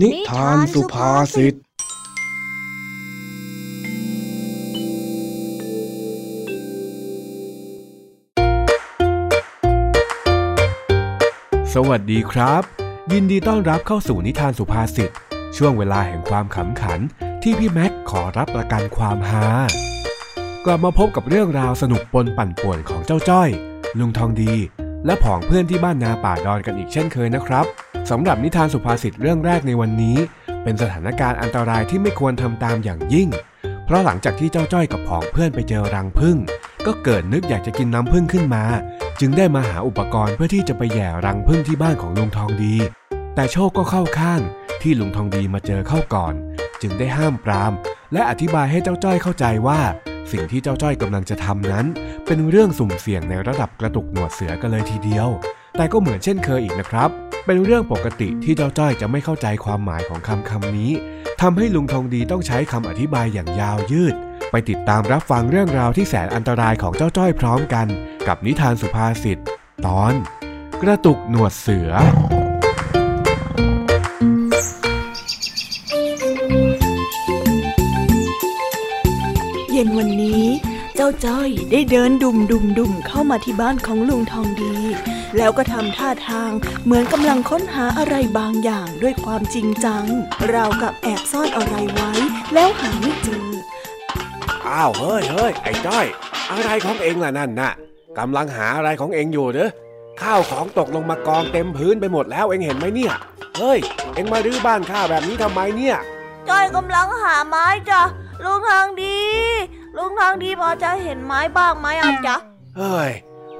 นิทานสุภาษิต สวัสดีครับ ยินดีต้อนรับเข้าสู่นิทานสุภาษิต ช่วงเวลาแห่งความขำขันที่พี่แม็กขอรับประกันความฮากลับมาพบกับเรื่องราวสนุกปนปั่นป่วนของเจ้าจ้อย ลุงทองดี และผองเพื่อนที่บ้านนาป่าดอนกันอีกเช่นเคยนะครับสำหรับนิทานสุภาษิตเรื่องแรกในวันนี้ เป็นสถานการณ์อันตรายที่ไม่ควรทำตามอย่างยิ่ง เพราะหลังจากที่เจ้าจ้อยกับผองเพื่อนไปเจอรังผึ้งก็เกิดนึกอยากจะกินน้ำผึ้งขึ้นมา จึงได้มาหาอุปกรณ์เพื่อที่จะไปแย่รังผึ้งที่บ้านของลุงทองดี แต่โชคก็เข้าข้างที่ลุงทองดีมาเจอเข้าก่อน จึงได้ห้ามปราม และอธิบายให้เจ้าจ้อยเข้าใจว่า สิ่งที่เจ้าจ้อยกำลังจะทำนั้น เป็นเรื่องสุ่มเสี่ยงในระดับกระตุกหนวดเสือกันเลยทีเดียว แต่ก็เหมือนเช่นเคยอีกนะครับ เป็นเรื่องปกติที่เจ้าจ้อยจะไม่เข้าใจความหมายของคำคำนี้ทำให้ลุงทองดีต้องใช้คำอธิบายอย่างยาวยืด ไปติดตามรับฟังเรื่องราวที่แสนอันตรายของเจ้าจ้อยพร้อมกัน กับนิทานสุภาษิตตอน กระตุกหนวดเสือ ย็นวันนี้ เจ้าจ้อยได้เดินดุมดุมดุมเข้ามาที่บ้านของลุงทองดี แล้วก็ทำท่าทางเหมือนกำลังค้นหาอะไรบางอย่างด้วยความจริงจังราวกับแอบซ่อนอะไรไว้ แล้วหาไม่เจอ อ้าวเฮ้ยเฮ้ยไอ้จ้อย อะไรของเองล่ะนั่นน่ะกำลังหาอะไรของเองอยู่เด้อข้าวของตกลงมากองเต็มพื้นไปหมดแล้วเองเห็นไหมเนี่ย เฮ้ย เองมารื้อบ้านข้าแบบนี้ทำไมเนี่ยจ้อยกำลังหาไม้จ้ะ ลุงทางดี ลุงทางดีพอจะเห็นไม้บ้างไหมอะจ๊ะเฮ้ย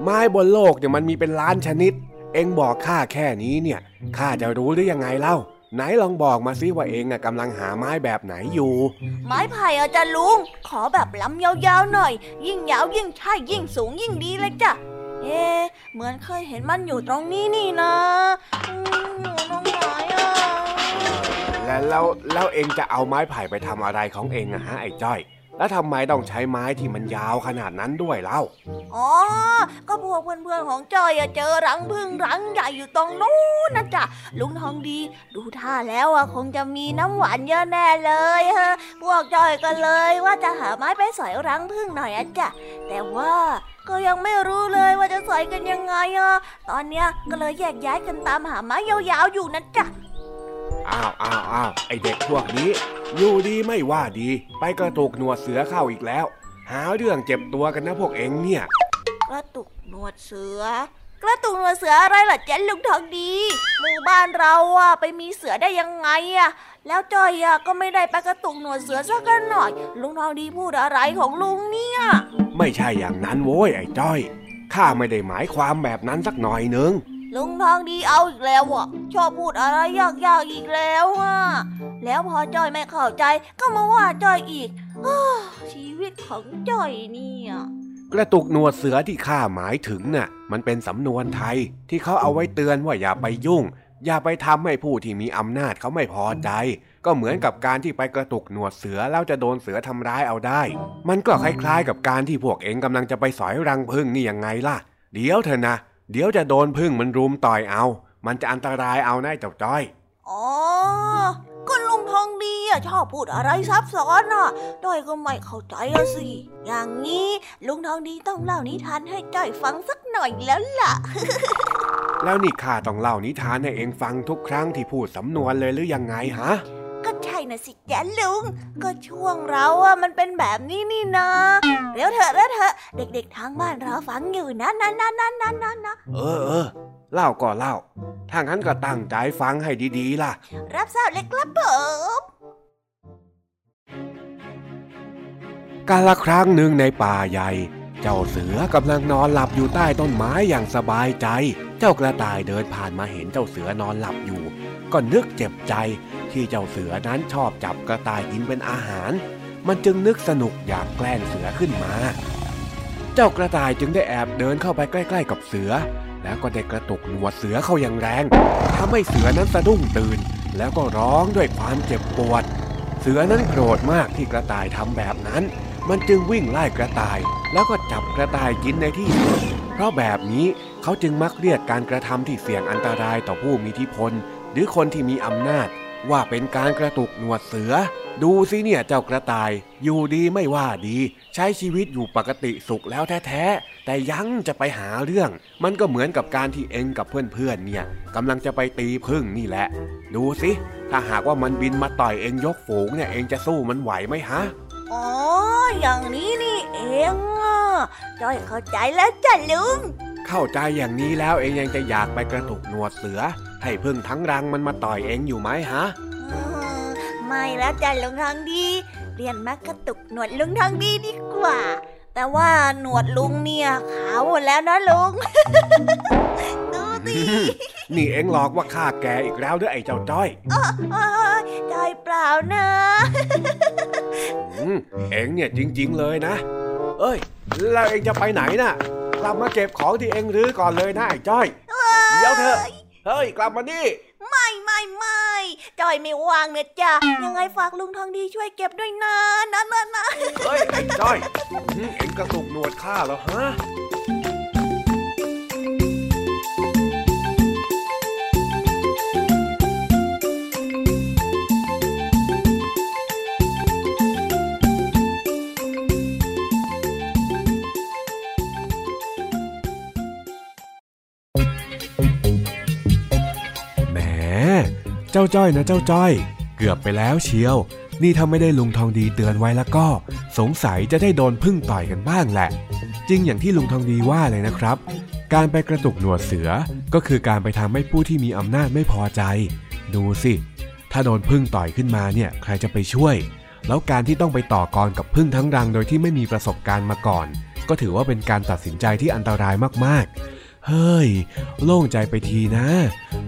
ไม้บนโลกเนี่ยมันมีเป็นล้านชนิด เองบอกข้าแค่นี้เนี่ยข้าจะรู้ได้ยังไงเล่า ไหนลองบอกมาซิว่าเองน่ะกำลังหาไม้แบบไหนอยู่ ไม้ไผ่อะจ้ะลุง ขอแบบล้ำยาวๆหน่อย ยิ่งยาวยิ่งใช่ยิ่งสูงยิ่งดีเลยจ้ะเอ๊ะเหมือนเคยเห็นมันอยู่ตรงนี้นี่นะอืมอยู่ตรงไหนอะ แล้วแล้วแล้วเองจะเอาไม้ไผ่ไปทำอะไรของเองอะฮะไอ้จ้อย แล้วทำไมต้องใช้ไม้ที่มันยาวขนาดนั้นด้วยเล่า อ๋อ ก็พวกเพื่อนๆของจอยอะเจอรังพึ่งรังใหญ่อยู่ตรงนู้นนะจ๊ะลุงทองดี ดูท่าแล้วอะคงจะมีน้ำหวานเยอะแน่เลยฮะพวกจอยก็เลยว่าจะหาไม้ไปสอยรังพึ่งหน่อยอะจ๊ะแต่ว่าก็ยังไม่รู้เลยว่าจะสอยกันยังไงอะตอนเนี้ยก็เลยแยกย้ายกันตามหาไม้ยาวๆอยู่นะจ๊ะ อ้าวอ้าวอ้าวไอเด็กพวกนี้ อยู่ดีไม่ว่าดี ไปกระตุกหนวดเสือเข้าอีกแล้ว หาเรื่องเจ็บตัวกันนะพวกเองเนี่ย กระตุกหนวดเสือ กระตุกหนวดเสืออะไรล่ะเจ๊ลุงทองดีหมู่บ้านเราอะไปมีเสือได้ยังไงอะแล้วจอยอะก็ไม่ได้ไปกระตุกหนวดเสือสักกันหน่อย ลุงทองดีพูดอะไรของลุงเนี่ย ไม่ใช่อย่างนั้นโว้ยไอ้จ้อยข้าไม่ได้หมายความแบบนั้นสักหน่อยนึง ลุงทองดีเอาอีกแล้วอะ ชอบพูดอะไรยากๆอีกแล้วอะ แล้วพอจอยไม่เข้าใจก็มาว่าจอยอีกอชีวิตของจอยเนี่ยกระตุกหนวดเสือที่ข้าหมายถึงน่ะ มันเป็นสำนวนไทยที่เขาเอาไว้เตือนว่าอย่าไปยุ่ง อย่าไปทำให้ผู้ที่มีอำนาจเขาไม่พอใจ ก็เหมือนกับการที่ไปกระตุกหนวดเสือแล้วจะโดนเสือทำร้ายเอาได้ มันก็คล้ายๆ กับการที่พวกเองกำลังจะไปสอยรังผึ้งนี่ยังไงล่ะ เดี๋ยวเถอะนะ เดี๋ยวจะโดนผึ้งมันรุมต่อยเอา มันจะอันตรายเอานะไอ้เจ้าจ้อยอ๋อก็ลุงทองดีอะชอบพูดอะไรซับซ้อนอะจ้อยก็ไม่เข้าใจอะสิ อย่างนี้ลุงทองดีต้องเล่านิทานให้จ้อยฟังสักหน่อยแล้วล่ะ แล้วนี่ข้าต้องเล่านิทานให้เองฟังทุกครั้งที่พูดสำนวนเลยหรือยังไงฮะ ก็ใช่นะสิแกลุง ก็ช่วงเราอะมันเป็นแบบนี้นี่นะเร็วเถอะเร็วเถอะเด็กๆทางบ้านรอฟังอยู่นะนะนะนะนะนะนะเออเออเล่าก็เล่า ถ้างั้นก็ตั้งใจฟังให้ดีๆล่ะ รับทราบเลยครับผมกาละครั้งหนึ่งในป่าใหญ่ เจ้าเสือกำลังนอนหลับอยู่ใต้ต้นไม้อย่างสบายใจ เจ้ากระต่ายเดินผ่านมาเห็นเจ้าเสือนอนหลับอยู่ ก็นึกเจ็บใจที่เจ้าเสือนั้นชอบจับกระต่ายกินเป็นอาหาร มันจึงนึกสนุกอยากแกล้งเสือขึ้นมา เจ้ากระต่ายจึงได้แอบเดินเข้าไปใกล้ๆกับเสือ แล้วก็ได้กระตุกหนวดเสือเข้าอย่างแรงทำให้เสือนั้นสะดุ้งตื่น แล้วก็ร้องด้วยความเจ็บปวด เสือนั้นโกรธมากที่กระต่ายทำแบบนั้น มันจึงวิ่งไล่กระต่าย แล้วก็จับกระต่ายกินในที่สุดเพราะแบบนี้เขาจึงมักเรียกการกระทำที่เสี่ยงอันตรายต่อผู้มีอิทธิพล หรือคนที่มีอำนาจ ว่าเป็นการกระตุกหนวดเสือ ดูสิเนี่ยเจ้ากระต่าย อยู่ดีไม่ว่าดี ใช้ชีวิตอยู่ปกติสุขแล้วแท้ๆ แต่ยังจะไปหาเรื่อง มันก็เหมือนกับการที่เองกับเพื่อนๆเนี่ยกำลังจะไปตีพึ่งนี่แหละ ดูสิถ้าหากว่ามันบินมาต่อยเองยกฝูงเนี่ยเองจะสู้มันไหวไหมฮะอ๋ออย่างนี้นี่เองอะจ้อยเข้าใจแล้วจ้ะลุง เข้าใจอย่างนี้แล้วเองยังจะอยากไปกระตุกหนวดเสือ ให้พึ่งทั้งรังมันมาต่อยเองอยู่ไหมฮะอืมไม่แล้วจ้ะลุงทองดีเรียนมากระตุกหนวดลุงทองดีดีกว่า แต่ว่าหนวดลุงเนี่ยขาวหมดแล้วนะลุงดูสินี่เองหลอกว่าข้าแกอีกแล้วเด้อไอ้เจ้าจ้อยโอ้ยใจเปล่านะอืมเองเนี่ยจริง ๆ เลยนะ เอ้ย แล้วเองจะไปไหนน่ะ กลับมาเก็บของที่เองรื้อก่อนเลยนะไอ้จ้อย เดี๋ยวเถอะ เฮ้ยกลับมานี่ ไม่ไม่ไม่จอยไม่ว่างนะจ๊ะ ยังไงฝากลุงทองดีช่วยเก็บด้วยนะนะนะนะเฮ้ยไอ้จ้อยอืมเองกระตุกหนวดข้าเหรอฮะ เจ้าจ้อยนะเจ้าจ้อย เกือบไปแล้วเชียว นี่ถ้าไม่ได้ลุงทองดีเตือนไว้แล้วก็ สงสัยจะได้โดนพึ่งต่อยกันบ้างแหละ จริงอย่างที่ลุงทองดีว่าเลยนะครับ การไปกระตุกหนวดเสือก็คือการไปทำให้ผู้ที่มีอำนาจไม่พอใจ ดูสิ ถ้าโดนพึ่งต่อยขึ้นมาเนี่ยใครจะไปช่วย แล้วการที่ต้องไปต่อกรกับพึ่งทั้งรังโดยที่ไม่มีประสบการณ์มาก่อน ก็ถือว่าเป็นการตัดสินใจที่อันตรายมากๆ เฮ้ย โล่งใจไปทีนะ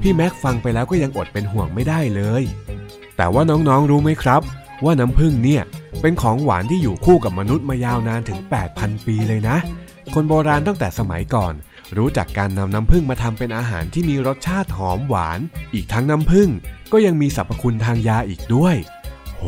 พี่แม็กฟังไปแล้วก็ยังอดเป็นห่วงไม่ได้เลย แต่ว่าน้องๆรู้ไหมครับ ว่าน้ำผึ้งเนี่ยเป็นของหวานที่อยู่คู่กับมนุษย์มายาวนานถึง 8,000 ปีเลยนะ คนโบราณตั้งแต่สมัยก่อน รู้จักการนำน้ำผึ้งมาทำเป็นอาหารที่มีรสชาติหอมหวาน อีกทั้งน้ำผึ้งก็ยังมีสรรพคุณทางยาอีกด้วย โห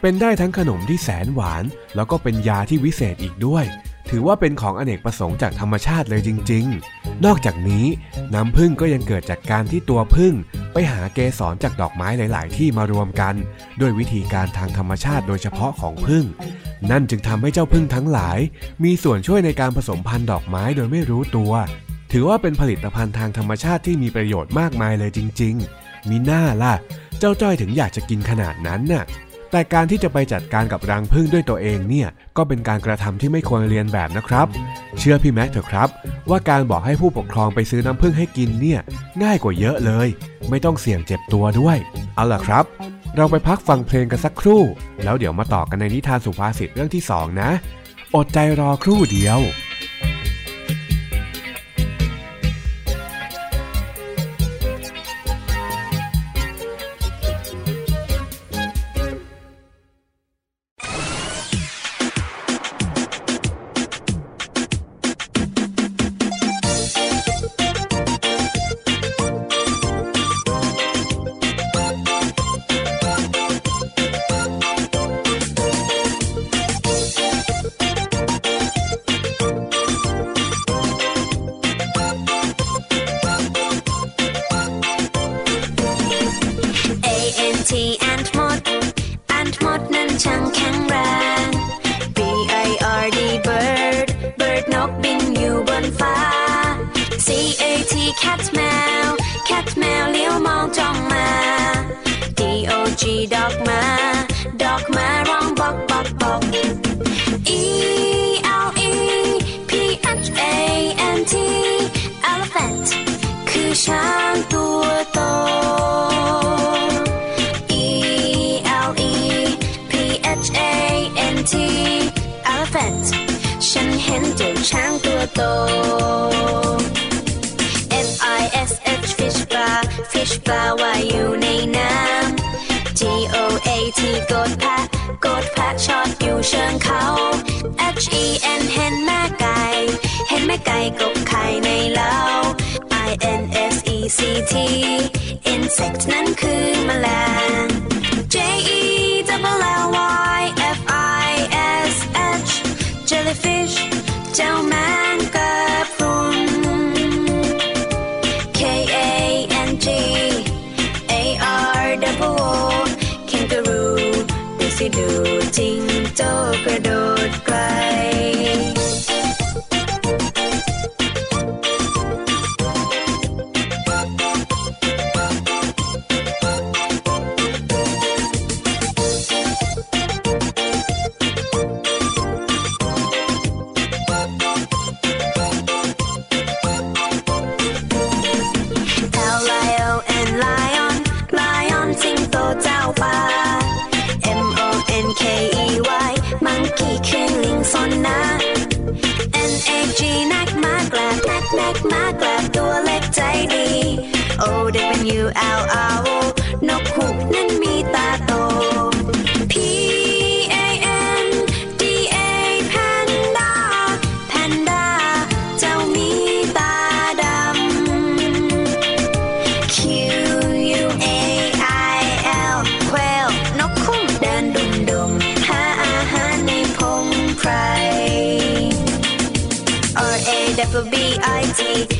เป็นได้ทั้งขนมที่แสนหวาน แล้วก็เป็นยาที่วิเศษอีกด้วย ถือว่าเป็นของอเนกประสงค์จากธรรมชาติเลยจริง ๆ นอกจากนี้น้ำผึ้งก็ยังเกิดจากการที่ตัวผึ้งไปหาเกสรจากดอกไม้หลาย ๆ ที่มารวมกัน ด้วยวิธีการทางธรรมชาติโดยเฉพาะของผึ้งนั่นจึงทำให้เจ้าผึ้งทั้งหลาย มีส่วนช่วยในการผสมพันธุ์ดอกไม้โดยไม่รู้ตัว ถือว่าเป็นผลิตภัณฑ์ทางธรรมชาติที่มีประโยชน์มากมายเลยจริง ๆ มีหน้าล่ะ เจ้าจ้อยถึงอยากจะกินขนาดนั้นน่ะ แต่การที่จะไปจัดการกับรังผึ้งด้วยตัวเองเนี่ยก็เป็นการกระทำที่ไม่ควรเรียนแบบนะครับ เชื่อพี่แม็กเถอะครับ ว่าการบอกให้ผู้ปกครองไปซื้อน้ำผึ้งให้กินเนี่ยง่ายกว่าเยอะเลย ไม่ต้องเสี่ยงเจ็บตัวด้วย เอาล่ะครับ เราไปพักฟังเพลงกันสักครู่ แล้วเดี๋ยวมาต่อกันในนิทานสุภาษิตเรื่องที่สองนะ อดใจรอครู่เดียว A T กดแพะกดแพะชอดอยู่เชิงเขา H E N เห็นแม่ไก่ เห็นแม่ไก่กบไข่ในเล้า I N S E C T insect นั้นคือแมลง J E double L Y F I S H jellyfish เจ้าแมง จริงโจกระโดด I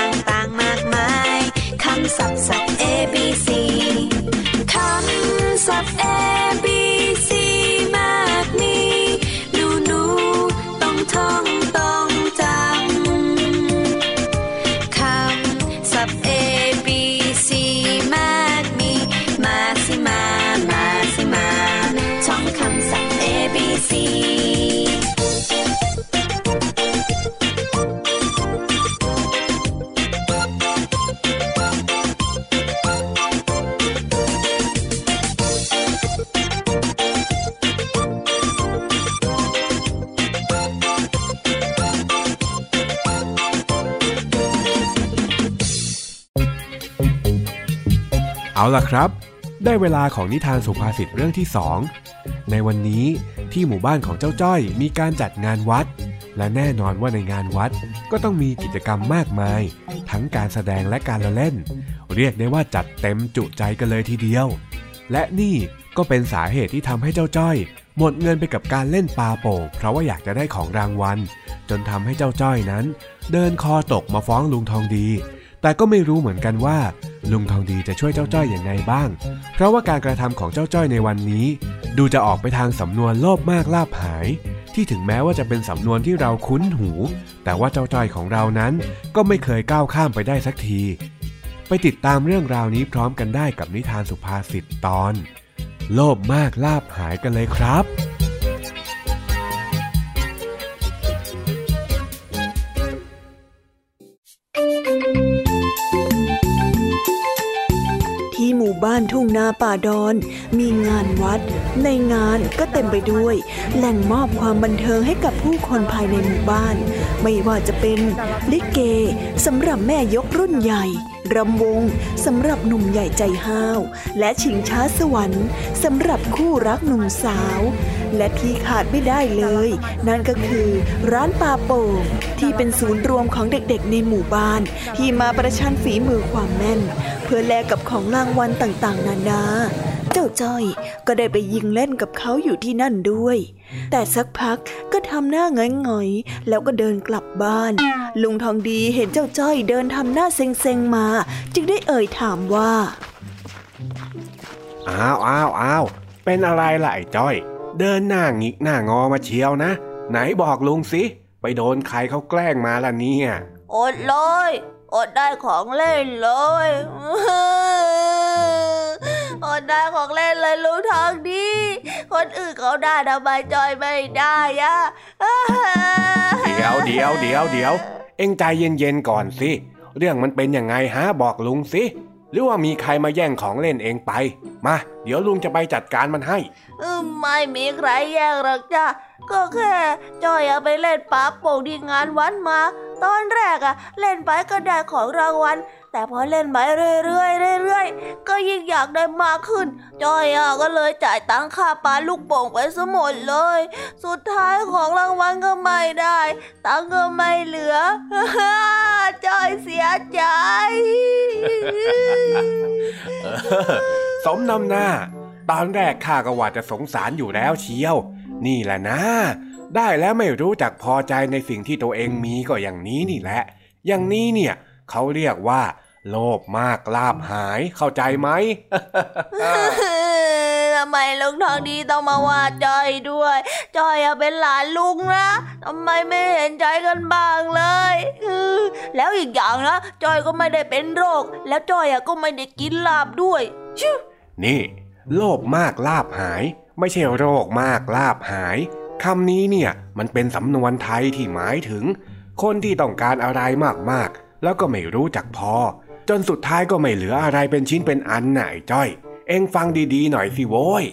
ล่ะครับ ได้เวลาของนิทานสุภาษิตเรื่องที่สองในวันนี้ที่หมู่บ้านของเจ้าจ้อยมีการจัดงานวัด และแน่นอนว่าในงานวัดก็ต้องมีกิจกรรมมากมาย ทั้งการแสดงและการละเล่น เรียกได้ว่าจัดเต็มจุใจกันเลยทีเดียว และนี่ก็เป็นสาเหตุที่ทำให้เจ้าจ้อย หมดเงินไปกับการเล่นปลาโป่งเพราะว่าอยากจะได้ของรางวัล จนทำให้เจ้าจ้อยนั้น เดินคอตกมาฟ้องลุงทองดี แต่ก็ไม่รู้เหมือนกันว่า ลุงทองดีจะช่วยเจ้าจ้อยอย่างไงบ้าง เพราะว่าการกระทำของเจ้าจ้อยในวันนี้ ดูจะออกไปทางสำนวนโลภมากลาบหาย ที่ถึงแม้ว่าจะเป็นสำนวนที่เราคุ้นหู แต่ว่าเจ้าจ้อยของเรานั้น ก็ไม่เคยก้าวข้ามไปได้สักที ไปติดตามเรื่องราวนี้พร้อมกันได้กับนิทานสุภาษิตตอน โลภมากลาบหายกันเลยครับ บ้านบ้านทุ่งนาป่าดอน มีงานวัด ในงานก็เต็มไปด้วย แหล่งมอบความบันเทิงให้กับผู้คนภายในหมู่บ้าน ไม่ว่าจะเป็นลิเกสำหรับแม่ยกรุ่นใหญ่ รำวงสำหรับหนุ่มใหญ่ใจห้าว และชิงช้าสวรรค์สำหรับคู่รักหนุ่มสาว และที่ขาดไม่ได้เลย นั่นก็คือร้านปาโป่งที่เป็นศูนย์รวมของเด็กๆในหมู่บ้าน ที่มาประชันฝีมือความแม่น เพื่อแลกกับของรางวัลต่างๆ นานา เจ้าจ้อยก็ได้ไปยิงเล่นกับเขาอยู่ที่นั่นด้วย แต่สักพักก็ทำหน้าเงยๆแล้วก็เดินกลับบ้าน ลุงทองดีเห็นเจ้าจ้อยเดินทำหน้าเซ็งๆมา จึงได้เอ่ยถามว่าอ้าวอ้าวอ้าวเป็นอะไรล่ะไอ้จ้อย เดินหน้างิกหน้างอมาเชียวนะ ไหนบอกลุงสิ ไปโดนใครเขาแกล้งมาล่ะเนี่ยอดเลย อดได้ของเล่นเลยอดได้ของเล่นเลยลุงทองดี คนอื่นเขาได้ทำไมจอยไม่ได้อะเดี๋ยวเดี๋ยวเดี๋ยวเดี๋ยวเอ็งใจเย็นๆก่อนสิ เรื่องมันเป็นยังไงฮะบอกลุงสิหรือว่ามีใครมาแย่งของเล่นเองไป มา เดี๋ยวลุงจะไปจัดการมันให้อืมไม่มีใครแย่งหรอกจ้ะ ก็แค่จอยเอาไปเล่นป๊าโป่งที่งานวัดมา ตอนแรกอะเล่นไปก็ได้ของรางวัลแต่พอเล่นไปเรื่อยๆเรื่อยๆก็ยิ่งอยากได้มากขึ้น จอยอะก็เลยจ่ายตังค่าปลาลูกโป่งไปซะหมดเลย สุดท้ายของรางวัลก็ไม่ได้ ตังก็ไม่เหลือจอยเสียใจสมนำหน้า ตอนแรกข้าก็ว่าจะสงสารอยู่แล้วเชียว นี่แหละนะ ได้แล้วไม่รู้จักพอใจในสิ่งที่ตัวเองมีก็อย่างนี้นี่แหละ อย่างนี้เนี่ยเขาเรียกว่า โลภมากลาบหายเข้าใจไหมทำไมลุงทองดีต้องมาว่าจอยด้วยจอยอะเป็นหลานลุงนะทำไมไม่เห็นใจกันบ้างเลยอือแล้วอีกอย่างนะจอยก็ไม่ได้เป็นโรค แล้วจอยอะก็ไม่ได้กินลาบด้วยชิวนี่ โลภมากลาบหาย ไม่ใช่โรคมากลาบหายคำนี้เนี่ยมันเป็นสำนวนไทยที่หมายถึง คนที่ต้องการอะไรมากๆ แล้วก็ไม่รู้จักพอ จนสุดท้ายก็ไม่เหลืออะไรเป็นชิ้นเป็นอันไหนะไอ้จ้อย เอ็งฟังดีๆหน่อยสิโว้ย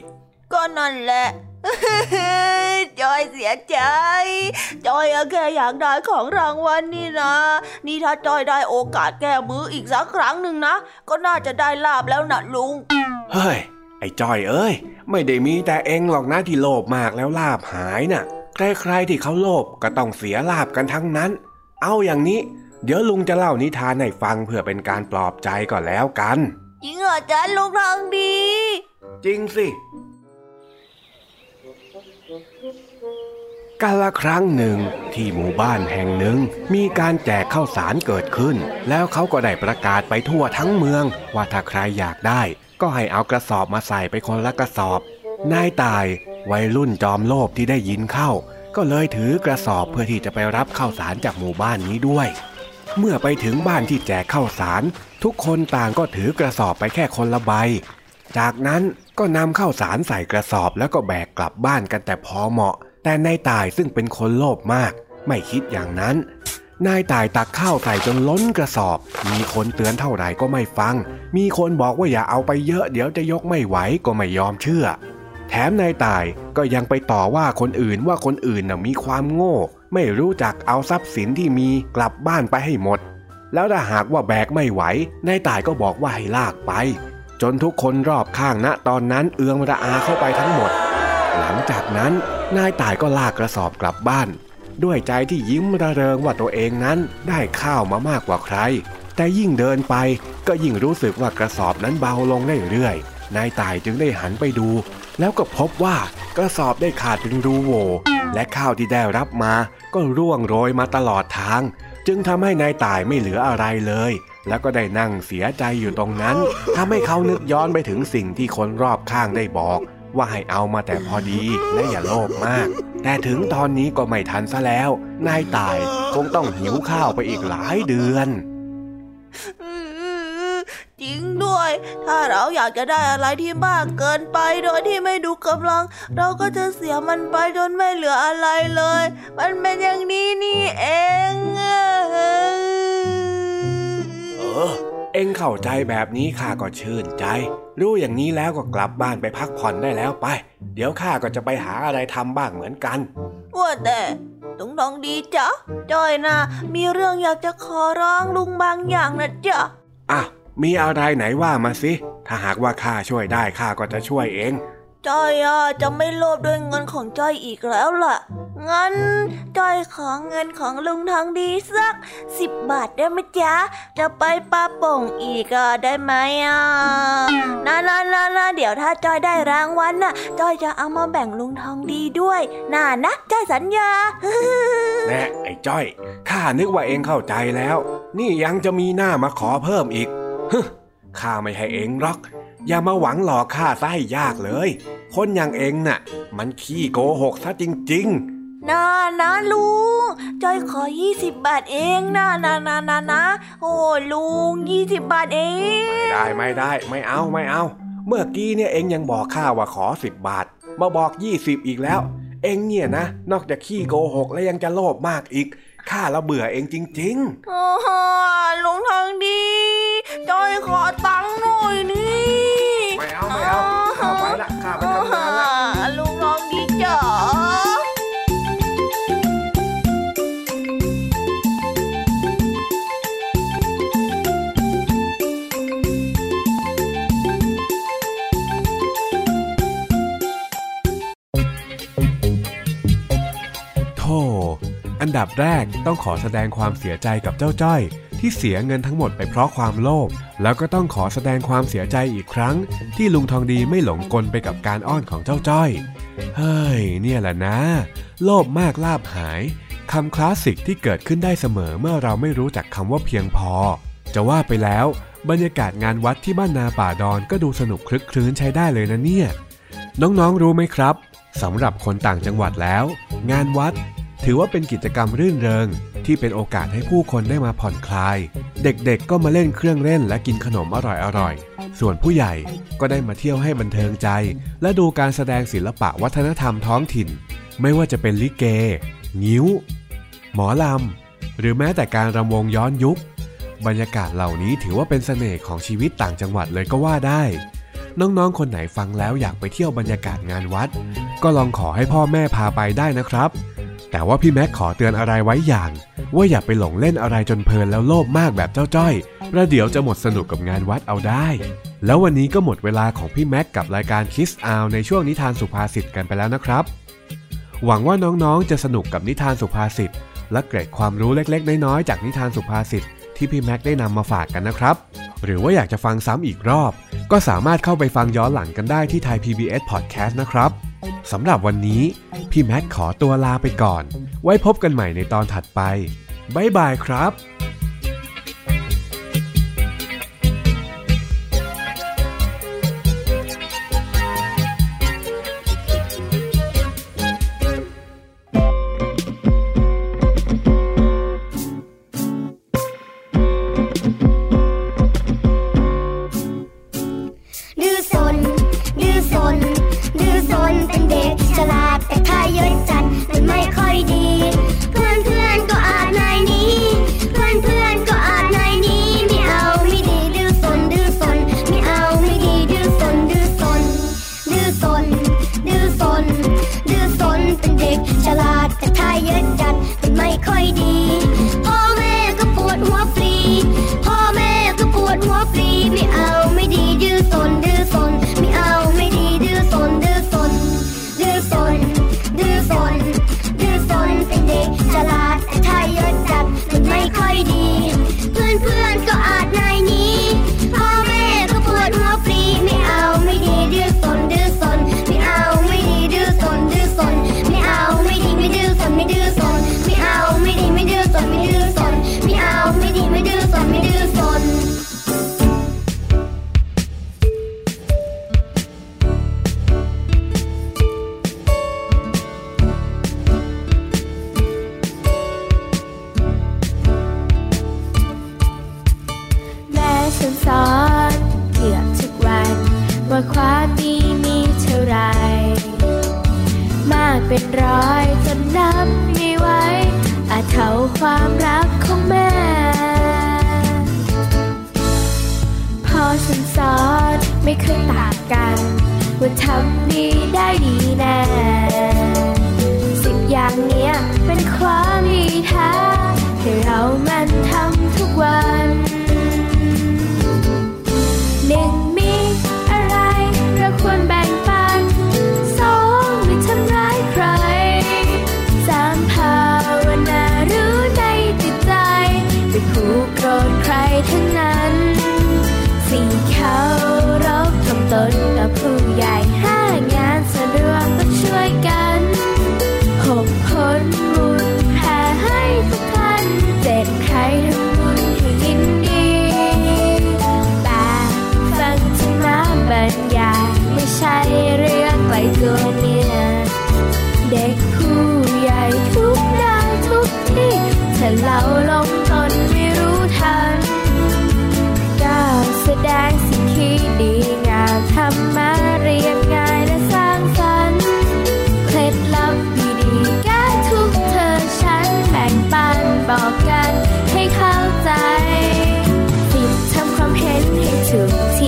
ก็นั่นแหละจอยเสียใจ จอยอะแค่อยากได้ของรางวัลนี่นะ นี่ถ้าจอยได้โอกาสแก้มืออีกสักครั้งหนึ่งนะ ก็น่าจะได้ลาบแล้วนะลุง เฮ้ย ไอ้จ้อยเอ้ย ไม่ได้มีแต่เองหรอกนะที่โลภมากแล้วลาบหายน่ะ ใครๆที่เขาโลภก็ต้องเสียลาบกันทั้งนั้น เอาอย่างนี้ เดี๋ยวลุงจะเล่านิทานให้ฟังเพื่อเป็นการปลอบใจก่อนแล้วกันจริงเหรอจ๊ะลุงทองดี จริงสิกาละครั้งหนึ่งที่หมู่บ้านแห่งหนึ่ง มีการแจกข้าวสารเกิดขึ้น แล้วเขาก็ได้ประกาศไปทั่วทั้งเมือง ว่าถ้าใครอยากได้ ก็ให้เอากระสอบมาใส่ไปคนละกระสอบ นายตายวัยรุ่นจอมโลภที่ได้ยินเข้า ก็เลยถือกระสอบเพื่อที่จะไปรับข้าวสารจากหมู่บ้านนี้ด้วย เมื่อไปถึงบ้านที่แจกข้าวสาร ทุกคนต่างก็ถือกระสอบไปแค่คนละใบ จากนั้นก็นำข้าวสารใส่กระสอบแล้วก็แบกกลับบ้านกันแต่พอเหมาะ แต่นายตายซึ่งเป็นคนโลภมาก ไม่คิดอย่างนั้น นายตายตักข้าวใส่จนล้นกระสอบ มีคนเตือนเท่าไหร่ก็ไม่ฟัง มีคนบอกว่าอย่าเอาไปเยอะเดี๋ยวจะยกไม่ไหวก็ไม่ยอมเชื่อ แถมนายตายก็ยังไปต่อว่าคนอื่นว่าคนอื่นน่ะมีความโง่ ไม่รู้จักเอาทรัพย์สินที่มีกลับบ้านไปให้หมด แล้วถ้าหากว่าแบกไม่ไหวนายตายก็บอกว่าให้ลากไป จนทุกคนรอบข้างณตอนนั้นเอือมระอาเข้าไปทั้งหมด หลังจากนั้นนายตายก็ลากกระสอบกลับบ้าน ด้วยใจที่ยิ้มระเริงว่าตัวเองนั้นได้ข้าวมามากกว่าใคร แต่ยิ่งเดินไปก็ยิ่งรู้สึกว่ากระสอบนั้นเบาลงเรื่อยๆนายตายจึงได้หันไปดู แล้วก็พบว่ากระสอบได้ขาดเป็นรูโหว่และข้าวที่ได้รับมา ก็ร่วงโรยมาตลอดทาง จึงทำให้นายตายไม่เหลืออะไรเลย แล้วก็ได้นั่งเสียใจอยู่ตรงนั้นทำให้เขานึกย้อนไปถึงสิ่งที่คนรอบข้างได้บอก ว่าให้เอามาแต่พอดีและอย่าโลภมาก แต่ถึงตอนนี้ก็ไม่ทันซะแล้ว นายตายคงต้องหิวข้าวไปอีกหลายเดือนจริงด้วย ถ้าเราอยากจะได้อะไรที่มากเกินไปโดยที่ไม่ดูกำลัง เราก็จะเสียมันไปจนไม่เหลืออะไรเลย มันเป็นอย่างนี้นี่เอง เออเอองเข้าใจแบบนี้ข้าก็ชื่นใจ รู้อย่างนี้แล้วก็กลับบ้านไปพักผ่อนได้แล้วไป เดี๋ยวข้าก็จะไปหาอะไรทำบ้างเหมือนกัน ว่าแต่ลุงทองดีจ๊ะจอยนะ มีเรื่องอยากจะขอร้องลุงบางอย่างนะจ๊ะอะมีอะไรไหนว่ามาสิ ถ้าหากว่าข้าช่วยได้ข้าก็จะช่วยเอง จ้อยอะจะไม่โลภด้วยเงินของจ้อยอีกแล้วล่ะ งั้นจ้อยขอเงินของลุงทองดีสักสิบบาทได้ไหมจ๊ะ จะไปปาป่งอีกอะได้ไหมอะนะนะนะนะเดี๋ยวถ้าจ้อยได้รางวัลน่ะ จ้อยจะเอามาแบ่งลุงทองดีด้วยน่านะจ้อยสัญญาแน่ไอ้จ้อยข้านึกว่าเองเข้าใจแล้ว นี่ยังจะมีหน้ามาขอเพิ่มอีกฮึข้าไม่ให้เองหรอก อย่ามาหวังหลอกข้าซะให้ยากเลย คนอย่างเองน่ะ มันขี้โกหกซะจริงน่านะลุงจอยขอยี่สิบบาทเองนะนะนะนะนะโอ้ลุงยี่สิบบาทเองๆไม่ได้ไม่ได้ ไม่เอาไม่เอา เมื่อกี้เนี่ยเองยังบอกข้าว่าขอสิบบาท มาบอกยี่สิบอีกแล้ว เองเนี่ยนะ นอกจากขี้โกหกแล้วยังจะโลภมากอีกข้าละเบื่อเองจริงๆโอ้โหลุงทองดีจอยขอตังค์หน่อยนี่ อันดับแรกต้องขอแสดงความเสียใจกับเจ้าจ้อย ที่เสียเงินทั้งหมดไปเพราะความโลภแล้วก็ต้องขอแสดงความเสียใจอีกครั้ง ที่ลุงทองดีไม่หลงกลไปกับการอ้อนของเจ้าจ้อย เฮ้ย เนี่ยแหละนะ โลภมากลาบหายคำคลาสสิกที่เกิดขึ้นได้เสมอเมื่อเราไม่รู้จักคำว่าเพียงพอ จะว่าไปแล้ว บรรยากาศงานวัดที่บ้านนาป่าดอนก็ดูสนุกคลึกคลื้นใช้ได้เลยนะเนี่ย น้องๆรู้ไหมครับสำหรับคนต่างจังหวัดแล้ว งานวัด ถือว่าเป็นกิจกรรมรื่นเริง ที่เป็นโอกาสให้ผู้คนได้มาผ่อนคลาย เด็กๆ ก็มาเล่นเครื่องเล่นและกินขนมอร่อยๆ ส่วนผู้ใหญ่ก็ได้มาเที่ยวให้บันเทิงใจ และดูการแสดงศิลปะวัฒนธรรมท้องถิ่น ไม่ว่าจะเป็นลิเก งิ้ว หมอลำ หรือแม้แต่การรำวงย้อนยุค บรรยากาศเหล่านี้ถือว่าเป็นเสน่ห์ของชีวิตต่างจังหวัดเลยก็ว่าได้น้องๆ คนไหนฟังแล้วอยากไปเที่ยวบรรยากาศงานวัด ก็ลองขอให้พ่อแม่พาไปได้นะครับ แต่ว่าพี่แม็กขอเตือนอะไรไว้อย่าง ว่าอย่าไปหลงเล่นอะไรจนเพลินแล้วโลภมากแบบเจ้าจ้อยประเดี๋ยวจะหมดสนุกกับงานวัดเอาได้ แล้ววันนี้ก็หมดเวลาของพี่แม็กกับรายการคิสอาวในช่วงนิทานสุภาษิตกันไปแล้วนะครับ หวังว่าน้องๆจะสนุกกับนิทานสุภาษิตและเกร็ดความรู้เล็กๆ น้อยๆจากนิทานสุภาษิตที่พี่แม็กได้นำมาฝากกันนะครับ หรือว่าอยากจะฟังซ้ำอีกรอบ ก็สามารถเข้าไปฟังย้อนหลังกันได้ที่ไทย PBS Podcast นะครับ สำหรับวันนี้ พี่แม็กขอตัวลาไปก่อน ไว้พบกันใหม่ในตอนถัดไป บ๊ายบายครับ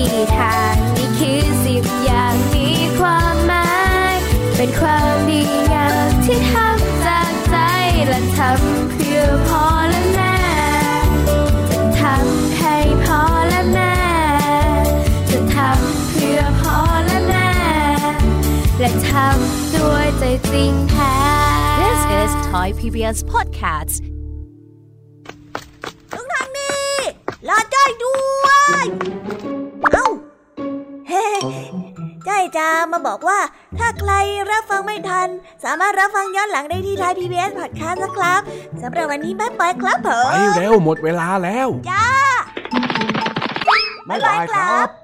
กี่ทางนี่คือสิบอย่างมีความหมาย เป็นความดีงามที่ทำจากใจและทำเพื่อพอและแม่จะทำให้พอและแม่จะทำเพื่อพอและแม่และทำด้วยใจจริงแท้ This is Thai PBS Podcast จ้อยจะมาบอกว่า ถ้าใครรับฟังไม่ทัน สามารถรับฟังย้อนหลังได้ที่ไทย PBS Podcast นะครับสำหรับวันนี้บ๊ายบายครับผมไปเร็วหมดเวลาแล้ว จ้าบ๊ายบายครับ